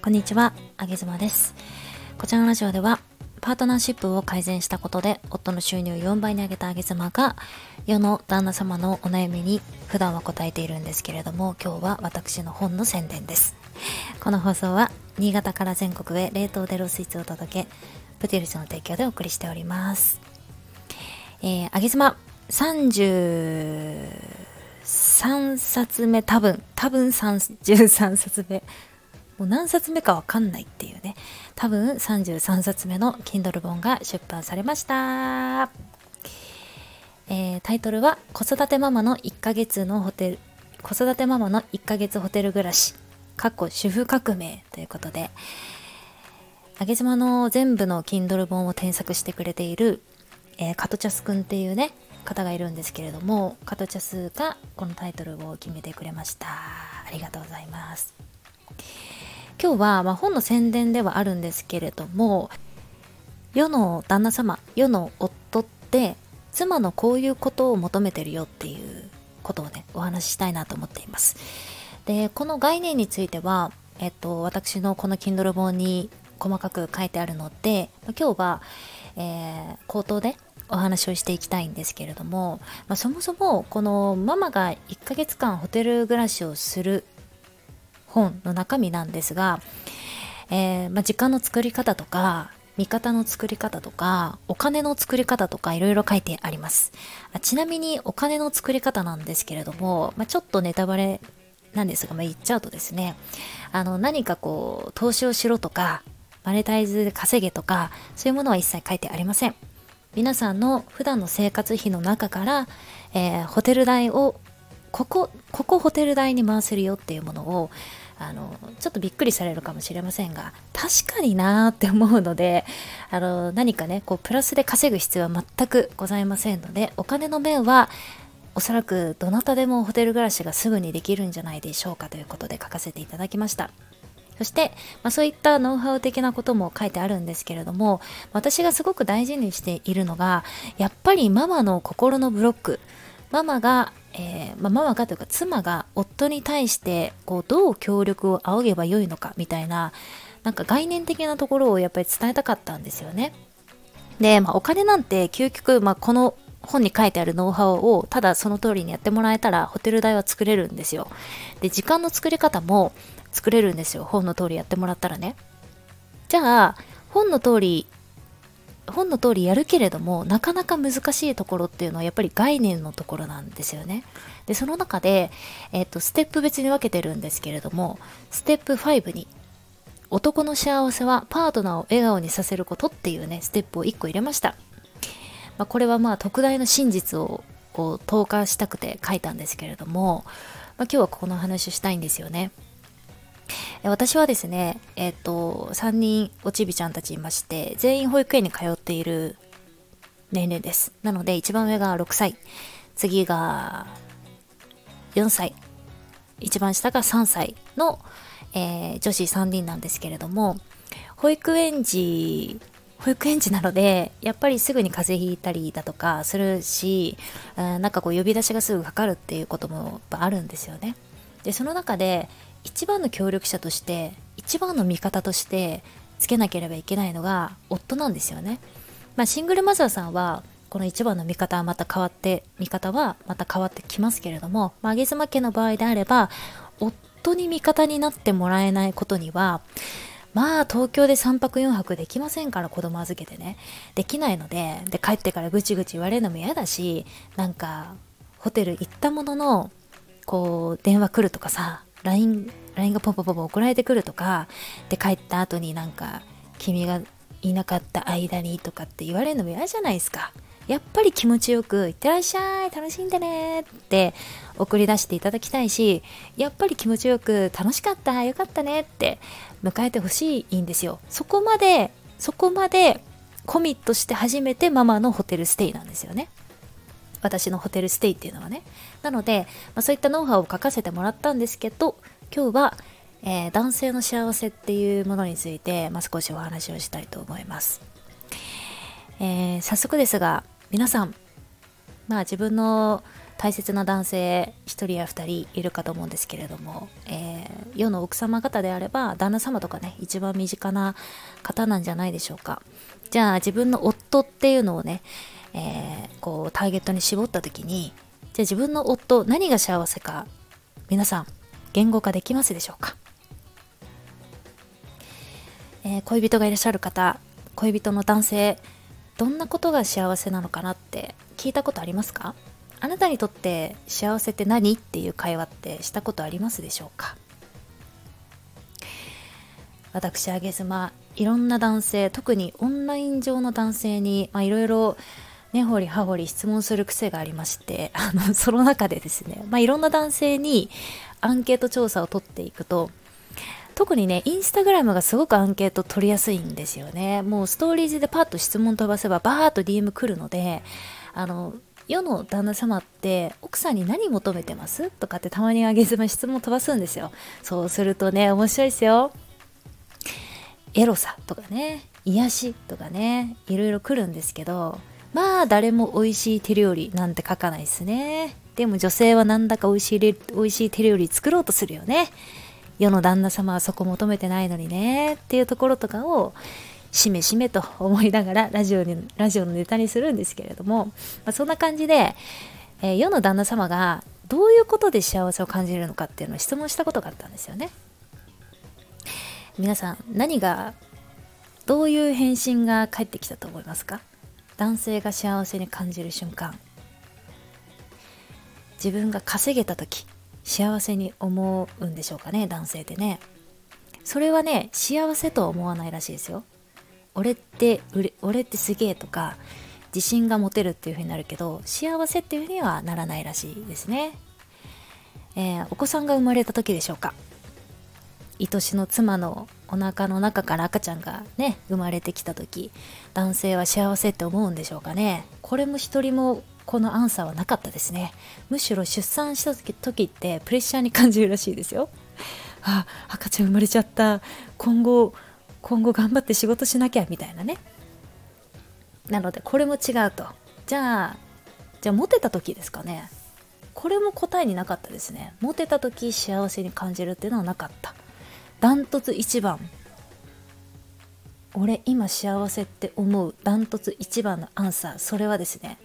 こんにちは、あげずまです。こちらのラジオでは、パートナーシップを改善したことで、夫の収入を4倍に上げたあげ妻が、世の旦那様のお悩みに普段は答えているんですけれども、今日は私の本の宣伝です。この放送は、新潟から全国へ冷凍デロスイーツを届け、プティルスの提供でお送りしております。えー、あげ妻、30、3冊目多分多分33冊目。もう何冊目かわかんないっていうね。多分33冊目の Kindle 本が出版されました。えー、タイトルは子育てママの1ヶ月のホテル子育てママの1ヶ月ホテル暮らし。過去主婦革命ということで。揚げ島の全部の Kindle 本を添削してくれている、えー、カトチャスくんっていうね方がいるんですけれども、カトチャスがこのタイトルを決めてくれました。ありがとうございます。今日は、まあ、本の宣伝ではあるんですけれども世の旦那様世の夫って妻のこういうことを求めてるよっていうことをねお話ししたいなと思っていますでこの概念については、えっと、私のこの Kindle 本に細かく書いてあるのでま今日は、えー口頭でお話をしていきたいんですけれども、まあ、そもそもこのママが1ヶ月間ホテル暮らしをする本の中身なんですが、えーまあ、時間の作り方とか味方の作り方とかお金の作り方とかいろいろ書いてあります。あちなみにお金の作り方なんですけれども、まあ、ちょっとネタバレなんですが、まあ、言っちゃうとですねあの何かこう投資をしろとかマネタイズで稼げとかそういうものは一切書いてありません。皆さんの普段の生活費の中から、えーホテル代をここここホテル代に回せるよっていうものをあのちょっとびっくりされるかもしれませんが確かになーって思うのであの何かねこうプラスで稼ぐ必要は全くございませんのでお金の面はおそらくどなたでもホテル暮らしがすぐにできるんじゃないでしょうかということで書かせていただきました。そして、まあ、そういったノウハウ的なことも書いてあるんですけれども私がすごく大事にしているのがやっぱりママの心のブロックママが、えーまあ、ママがというか妻が夫に対してこうどう協力を仰げばよいのかみたいななんか概念的なところをやっぱり伝えたかったんですよね。で、まあ、お金なんて究極、まあ、この本に書いてあるノウハウをただその通りにやってもらえたらホテル代は作れるんですよ。で時間の作り方も作れるんですよ本の通りやってもらったらね。じゃあ本の通り本の通りやるけれどもなかなか難しいところっていうのはやっぱり概念のところなんですよね。でその中で、えっとステップ別に分けてるんですけれどもステップ5に男の幸せはパートナーを笑顔にさせることっていうねステップを1個入れました。まあ、これはまあ特大の真実をこう投下したくて書いたんですけれども、まあ、今日はここの話をしたいんですよね。私はですね、えっ、と、3人おちびちゃんたちいまして、全員保育園に通っている年齢です。なので、一番上が6歳、次が4歳、一番下が3歳の、えー女子3人なんですけれども、保育園児、保育園児なので、やっぱりすぐに風邪ひいたりだとかするし、なんかこう呼び出しがすぐかかるっていうこともあるんですよね。で、その中で、一番の協力者として、一番の味方としてつけなければいけないのが夫なんですよね。まあ、シングルマザーさんは、この一番の味方はまた変わって、味方はまた変わってきますけれども、まあ、上妻家の場合であれば、夫に味方になってもらえないことには、まあ東京で3泊4泊できませんから子供預けてね。できないのでで帰ってからぐちぐち言われるのも嫌だしなんかホテル行ったもののこう電話来るとかさ LINE, LINE がポンポンポンポン送られてくるとかで帰った後になんか君がいなかった間にとかって言われるのも嫌じゃないですか。やっぱり気持ちよく「いってらっしゃい楽しんでね」って送り出していただきたいしやっぱり気持ちよく「楽しかったよかったね」って迎えてほしいんですよ。そこまでそこまでコミットして初めてママのホテルステイなんですよね。私のホテルステイっていうのはね。なので、まあ、そういったノウハウを書かせてもらったんですけど今日は、えー男性の幸せっていうものについて、まあ、少しお話をしたいと思います、えー早速ですが皆さんまあ自分の大切な男性1人や2人いるかと思うんですけれども、えー、世の奥様方であれば旦那様とかね一番身近な方なんじゃないでしょうか。じゃあ自分の夫っていうのをね、えー、こうターゲットに絞った時にじゃあ自分の夫何が幸せか皆さん言語化できますでしょうか、えー、恋人がいらっしゃる方恋人の男性どんなことが幸せなのかなって聞いたことありますか？あなたにとって幸せって何っていう会話ってしたことありますでしょうか？私あげ妻いろんな男性特にオンライン上の男性にまあいろいろ根掘り葉掘り質問する癖がありましてあのその中でですね、まあ、いろんな男性にアンケート調査を取っていくと特にね、インスタグラムがすごくアンケート取りやすいんですよね。もうストーリーズでパッと質問飛ばせばバーッと DM 来るので、あの、世の旦那様って奥さんに何求めてますとかってたまにあげずま質問飛ばすんですよ。そうするとね、面白いですよ。エロさとかね、癒しとかね、いろいろ来るんですけど、まあ誰も美味しい手料理なんて書かないですね。でも女性はなんだか美味しい美味しい手料理作ろうとするよね。世の旦那様はそこ求めてないのにねっていうところとかをしめしめと思いながら ラジオにラジオのネタにするんですけれども、まあ、そんな感じで、えー、世の旦那様がどういうことで幸せを感じるのかっていうのを質問したことがあったんですよね。皆さん何がどういう返信が返ってきたと思いますか？男性が幸せに感じる瞬間。自分が稼げた時。幸せに思うんでしょうかね男性ってね。それはね幸せとは思わないらしいですよ。俺って俺ってすげえとか自信が持てるっていう風になるけど幸せっていう風にはならないらしいですね、えー、お子さんが生まれた時でしょうか。愛しの妻のお腹の中から赤ちゃんがね生まれてきた時男性は幸せって思うんでしょうかね。これも一人もこのアンサーはなかったですね。むしろ出産した時ってプレッシャーに感じるらしいですよ。あ赤ちゃん生まれちゃった。今後今後頑張って仕事しなきゃみたいなね。なのでこれも違うと。じゃあじゃあモテた時ですかね。これも答えになかったですね。モテた時幸せに感じるっていうのはなかった。ダントツ1番。俺今幸せって思うダントツ1番のアンサー。それはですね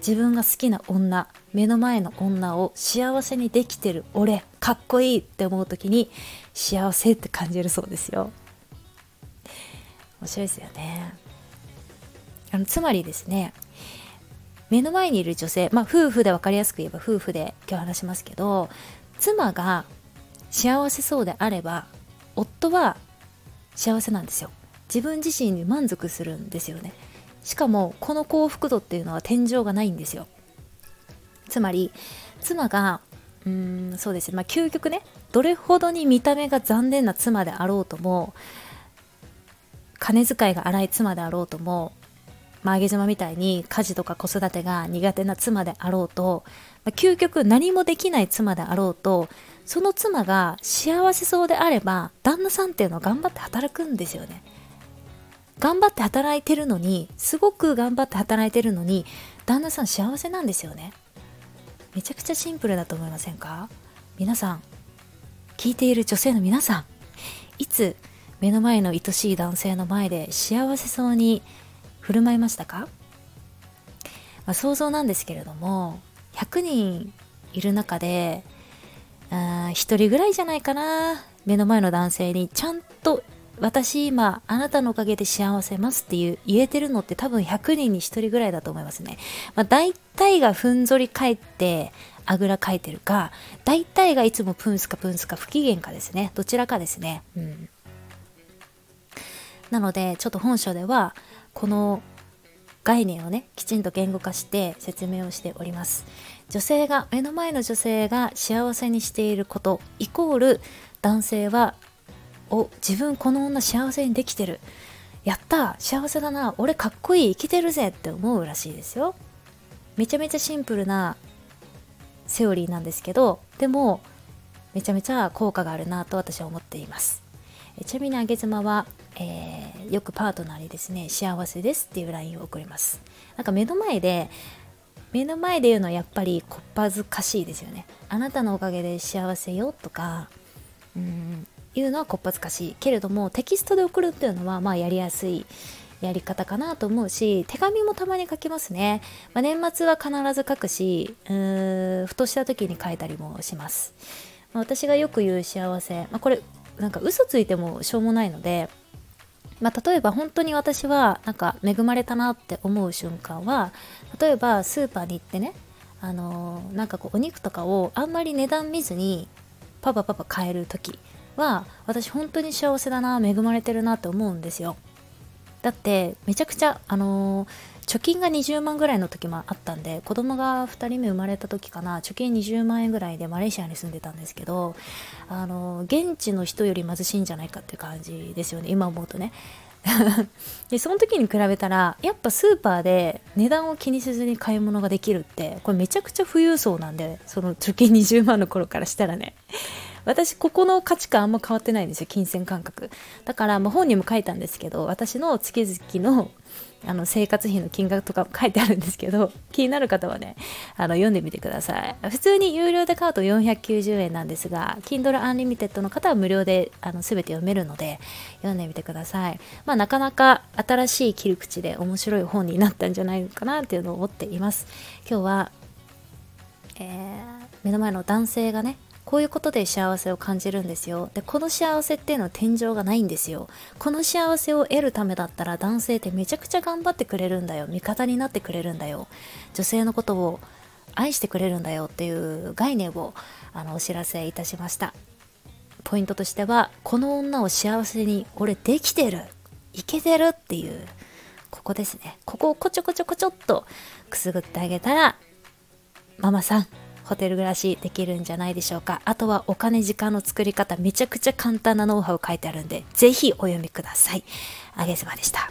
自分が好きな女目の前の女を幸せにできてる俺かっこいいって思う時に幸せって感じるそうですよ。面白いですよね。あのつまりですね目の前にいる女性まあ夫婦で分かりやすく言えば夫婦で今日話しますけど妻が幸せそうであれば夫は幸せなんですよ。自分自身に満足するんですよね。しかもこの幸福度っていうのは天井がないんですよ。つまり妻がうーんそうですね。まあ究極ね。どれほどに見た目が残念な妻であろうとも金遣いが荒い妻であろうともまあ、上げ妻みたいに家事とか子育てが苦手な妻であろうと、まあ、究極何もできない妻であろうとその妻が幸せそうであれば旦那さんっていうのは頑張って働くんですよね。頑張って働いてるのにすごく頑張って働いてるのに旦那さん幸せなんですよね。めちゃくちゃシンプルだと思いませんか？皆さん聞いている女性の皆さんいつ目の前の愛しい男性の前で幸せそうに振る舞いましたか、まあ、想像なんですけれども100人いる中で1人ぐらいじゃないかな目の前の男性にちゃんと私今あなたのおかげで幸せますっていう言えてるのって多分100人に1人ぐらいだと思いますね。まあ、大体がふんぞり返ってあぐらかいてるか大体がいつもプンスかプンスか不機嫌かですねどちらかですね。うん、なのでちょっと本書ではこの概念をねきちんと言語化して説明をしております女性が目の前の女性が幸せにしていることイコール男性はお自分この女幸せにできてる。やった幸せだな。俺かっこいい。生きてるぜ。って思うらしいですよ。めちゃめちゃシンプルなセオリーなんですけどでもめちゃめちゃ効果があるな。と私は思っています。ちなみにあげ妻は、えー、よくパートナーにですね幸せです。っていう LINE を送ります。なんか目の前で目の前で言うのはやっぱりこっぱずかしいですよね。あなたのおかげで幸せよ。とかうん言うのはこっぱずかしいけれどもテキストで送るっていうのはまあやりやすいやり方かなと思うし手紙もたまに書きますね、まあ、年末は必ず書くしうーふとした時に書いたりもします、まあ、私がよく言う幸せ、まあ、これなんか嘘ついてもしょうもないのでまあ、例えば本当に私はなんか恵まれたなって思う瞬間は例えばスーパーに行ってねあのー、なんかこうお肉とかをあんまり値段見ずにパパパパ買える時。は私本当に幸せだな恵まれてるなって思うんですよ。だってめちゃくちゃあのー、貯金が20万ぐらいの時もあったんで子供が2人目生まれた時かな貯金20万円ぐらいでマレーシアに住んでたんですけどあのー、現地の人より貧しいんじゃないかっていう感じですよね今思うとね。でその時に比べたらやっぱスーパーで値段を気にせずに買い物ができるってこれめちゃくちゃ富裕層なんでその貯金20万の頃からしたらね。私ここの価値観あんま変わってないんですよ金銭感覚。だから、まあ、本にも書いたんですけど私の月々のあの生活費の金額とかも書いてあるんですけど 気になる方はねあの読んでみてください。普通に有料で買うと490円なんですが Kindle Unlimited の方は無料であの全て読めるので読んでみてください。まあなかなか新しい切り口で面白い本になったんじゃないかなっていうのを思っています。今日は、えー、目の前の男性がねこういうことで幸せを感じるんですよ。で、この幸せっていうのは天井がないんですよ。この幸せを得るためだったら男性ってめちゃくちゃ頑張ってくれるんだよ。味方になってくれるんだよ。女性のことを愛してくれるんだよっていう概念をあのお知らせいたしました。ポイントとしては、この女を幸せに俺できてる。いけてるっていう、ここですね。ここをこちょこちょこちょっとくすぐってあげたら、ママさん、ホテル暮らしできるんじゃないでしょうか。あとはお金時間の作り方めちゃくちゃ簡単なノウハウ書いてあるんでぜひお読みください。あげずまでした。